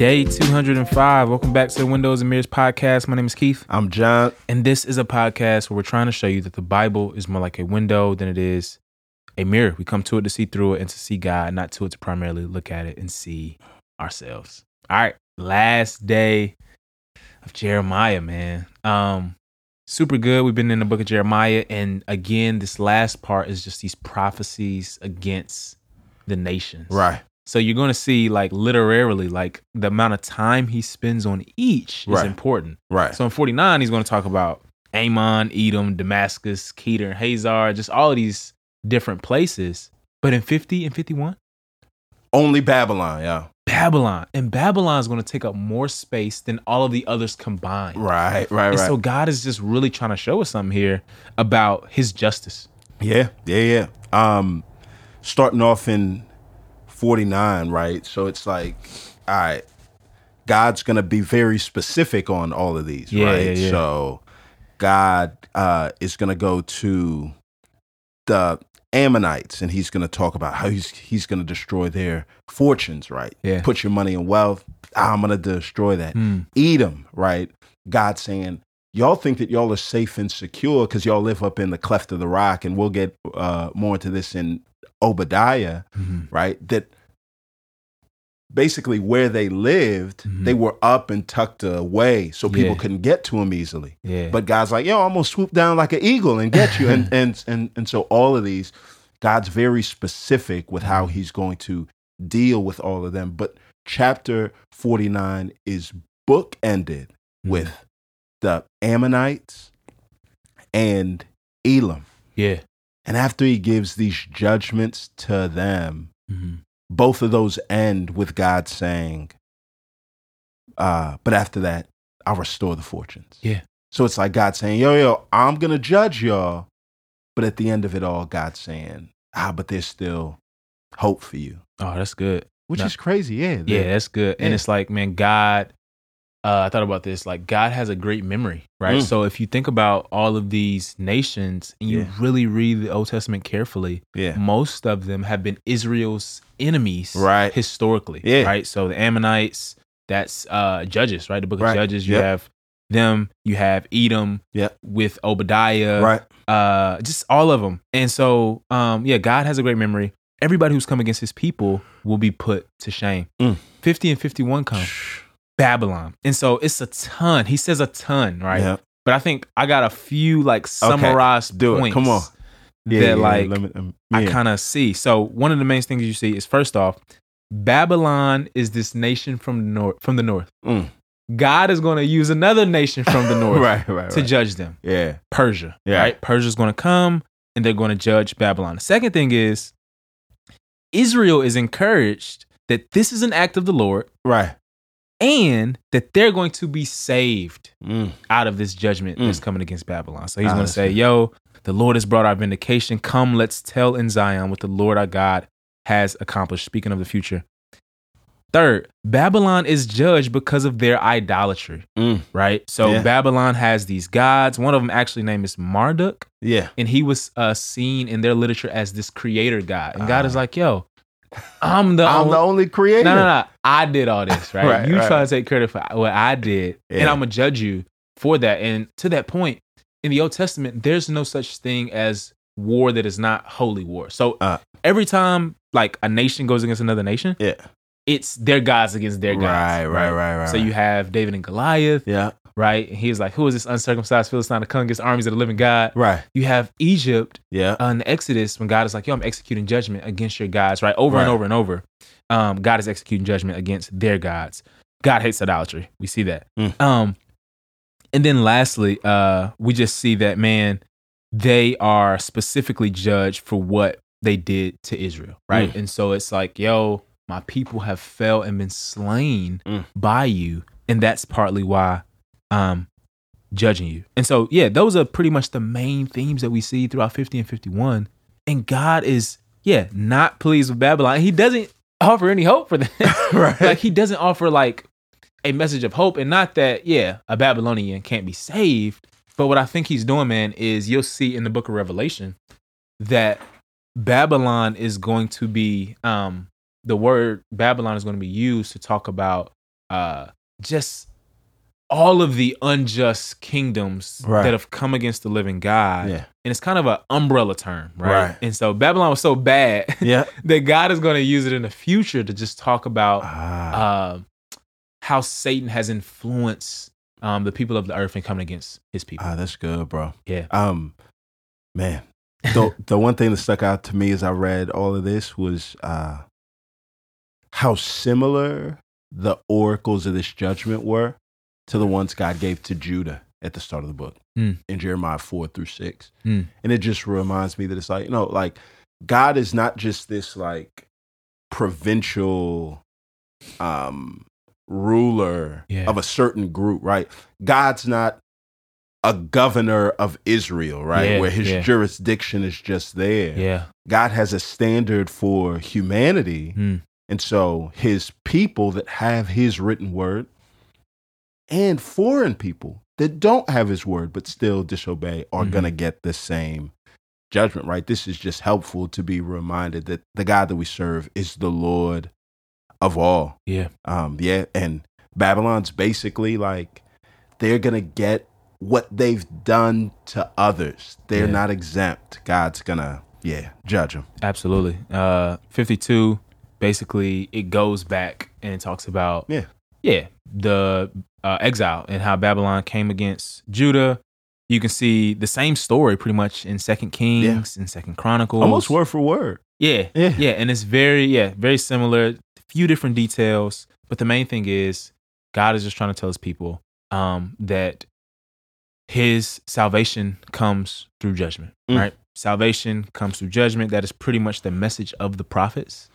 Day 205. Welcome back to the Windows and Mirrors podcast. My name is Keith, I'm John. and this is a podcast where we're trying to show you that the Bible is more like a window than it is a mirror. We come to it to see through it and to see God, not to it to primarily look at it and see ourselves. All right, last day of Jeremiah, man. Um, super good. We've been in the book of Jeremiah, and again, this last part is just these prophecies against the nations. Right. So you're going to see, like, literally, like the amount of time he spends on each is Right. important. Right. So in 49, he's going to talk about Ammon, Edom, Damascus, Kedar, Hazor, just all of these different places. But in 50 and 51, Only Babylon, yeah. Babylon. And Babylon is going to take up more space than all of the others combined. Right, right, And right. so God is just really trying to show us something here about his justice. yeah, yeah, yeah. Um starting off in 49, right? So it's like, all right, God's gonna be very specific on all of these, Yeah, right? yeah, yeah. So God uh is gonna go to the Ammonites and he's gonna talk about how he's he's gonna destroy their fortunes, right? Yeah. Put your money in wealth. I'm gonna destroy that. Hmm. Edom, right? God saying, y'all think that y'all are safe and secure because y'all live up in the cleft of the rock, and we'll get uh, more into this in Obadiah, Mhm. right? That basically where they lived, Mhm. they were up and tucked away, so people Yeah. couldn't get to them easily. Yeah. But God's like, yo, I'm gonna swoop down like an eagle and get you, and and and and so all of these, God's very specific with how He's going to deal with all of them. But chapter 49 is book ended with the Ammonites and Elam. yeah. And after he gives these judgments to them, Mhm. both of those end with God saying, uh, but after that, I'll restore the fortunes. Yeah. So it's like God saying, yo, yo, I'm going to judge y'all. But at the end of it all, God saying, ah, but there's still hope for you, Oh, that's good. which No. is crazy. Yeah. Yeah, that's good. And it's like, man, God, uh, I thought about this. Like, God has a great memory, right? Mm. So if you think about all of these nations and you Yeah. really read the Old Testament carefully, Yeah. most of them have been Israel's enemies, Right. Historically, Yeah. right? So the Ammonites, that's uh, Judges, right? The Book of Right. Judges. You Yep. have them. You have Edom. Yep. With Obadiah, right. uh, just all of them. And so, um, yeah, God has a great memory. Everybody who's come against his people will be put to shame. Mm. 50 and 51 come. Babylon. And so it's a ton. He says a ton, right? Yeah. But I think I got a few like summarized Do it. points Come on. that like let me- um, I kind of see. So one of the main things you see is first off, Babylon is this nation from the north from the north. Mm. God is going to use another nation from the north right, right, to right. judge them. Yeah. Persia. Yeah. Right? Persia's going to come and they're going to judge Babylon. The second thing is Israel is encouraged that this is an act of the Lord Right. And that they're going to be saved Mm. out of this judgment Mm. that's coming against Babylon. So he's Ah, going to say. Yo, the Lord has brought our vindication. Come, let's tell in Zion what the Lord our God has accomplished. Speaking of the future. Third, Babylon is judged because of their idolatry, Mm. right? So Yeah. Babylon has these gods. One of them actually named is Marduk Yeah. and he was uh, seen in their literature as this creator god. And God Ah. is like, yo, I'm the I'm only. the only creator. no, no, no. I did all this, right? Right, you right. try to take credit for what I did, and I'm gonna judge you for that. And to that point, in the Old Testament, there's no such thing as war that is not holy war. So Uh. every time like a nation goes against another nation, Yeah. it's their gods against their gods. Right, right, right, right. So you have David and Goliath, Yeah. Right? And he's like, who is this uncircumcised Philistine to come against armies of the living God? Right. You have Egypt Yeah. uh, in the Exodus when God is like, yo, I'm executing judgment against your gods, right? Over and over and over. Um, God is executing judgment against their gods. God hates idolatry. We see that. Mm. Um, and then lastly, uh, we just see that, man, they are specifically judged for what they did to Israel, right? Mm. And so it's like, yo, my people have fell and been slain Mm. by you. And that's partly why um judging you. And so, yeah, those are pretty much the main themes that we see throughout 50 and 51. And God is, yeah, not pleased with Babylon. He doesn't offer any hope for them. Right. like he doesn't offer like a message of hope. And not that, yeah, a Babylonian can't be saved. But what I think he's doing, man, is you'll see in the book of Revelation that Babylon is going to be um the word Babylon is going to be used to talk about uh, just all of the unjust kingdoms Right. that have come against the living God. Yeah. And it's kind of an umbrella term, right? Right. And so Babylon was so bad Yeah. that God is going to use it in the future to just talk about Ah, uh, how Satan has influenced um, the people of the earth and coming against his people. ah, that's good, bro. Yeah. Um, man, the the one thing that stuck out to me as I read all of this was uh, how similar the oracles of this judgment were to the ones God gave to Judah at the start of the book Mm. in Jeremiah four through six, Mm. and it just reminds me that it's like you know, like God is not just this like provincial um ruler Yeah. of a certain group, right? God's not a governor of Israel, right? Yeah, Where his yeah. jurisdiction is just there. yeah. God has a standard for humanity. Mm. And so his people that have his written word and foreign people that don't have his word but still disobey are Mhm. going to get the same judgment, right? This is just helpful to be reminded that the God that we serve is the Lord of all. Yeah. Um, yeah, and Babylon's basically like they're gonna get what they've done to others. They're Yeah. not exempt. God's gonna, yeah, judge them. Absolutely. Uh, 52, basically, it goes back and talks about, Yeah. Yeah, the uh, exile and how Babylon came against Judah. You can see the same story pretty much in Second Kings and Second Chronicles. Almost word for word. Yeah, Yeah. yeah, and it's very, yeah, very similar. Few different details, but the main thing is God is just trying to tell His people um, that His salvation comes through judgment. Mm. Right, salvation comes through judgment. That is pretty much the message of the prophets.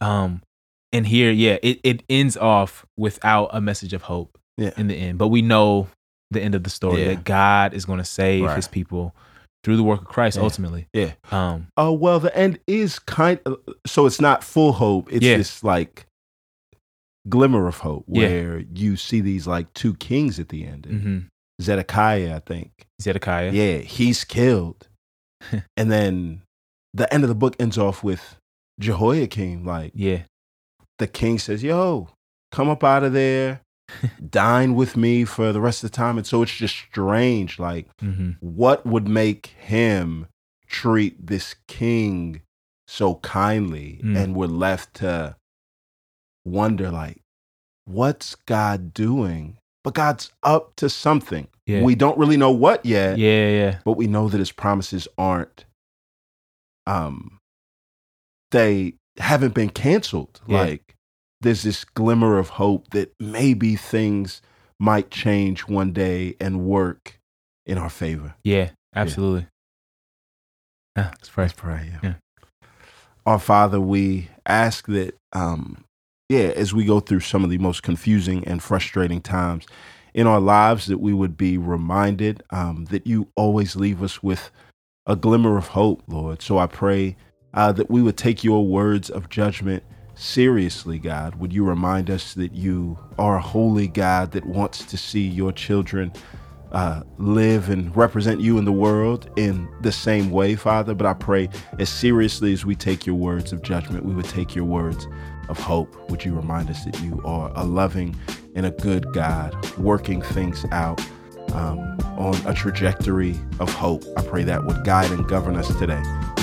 Um, and here, yeah, it it ends off without a message of hope Yeah. in the end, but we know the end of the story Yeah. that God is going to save Right. His people through the work of Christ Yeah. ultimately. Yeah. Um, Oh well, the end is kind. Of, so it's not full hope. It's Yeah. this like glimmer of hope where you see these like two kings at the end. Mhm. Zedekiah, I think. Zedekiah. Yeah, he's killed. and then the end of the book ends off with Jehoiakim. Like Yeah. The king says, Yo, come up out of there, dine with me for the rest of the time. And so it's just strange. Like, hmm what would make him treat this king so kindly? Mm. And we're left to wonder, like, what's God doing? But God's up to something. Yeah. We don't really know what yet Yeah, yeah. but we know that his promises aren't um they haven't been canceled Yeah. like there's this glimmer of hope that maybe things might change one day and work in our favor Yeah, absolutely. Ah, let's pray. let's pray yeah. Yeah. our father we ask that um yeah as we go through some of the most confusing and frustrating times in our lives that we would be reminded um, that you always leave us with a glimmer of hope, Lord. So I pray uh, that we would take your words of judgment seriously, God. Would you remind us that you are a holy God that wants to see your children uh, live and represent you in the world in the same way, Father? But I pray as seriously as we take your words of judgment, we would take your words of hope. Would you remind us that you are a loving and a good God, working things out um, on a trajectory of hope? I pray that would guide and govern us today.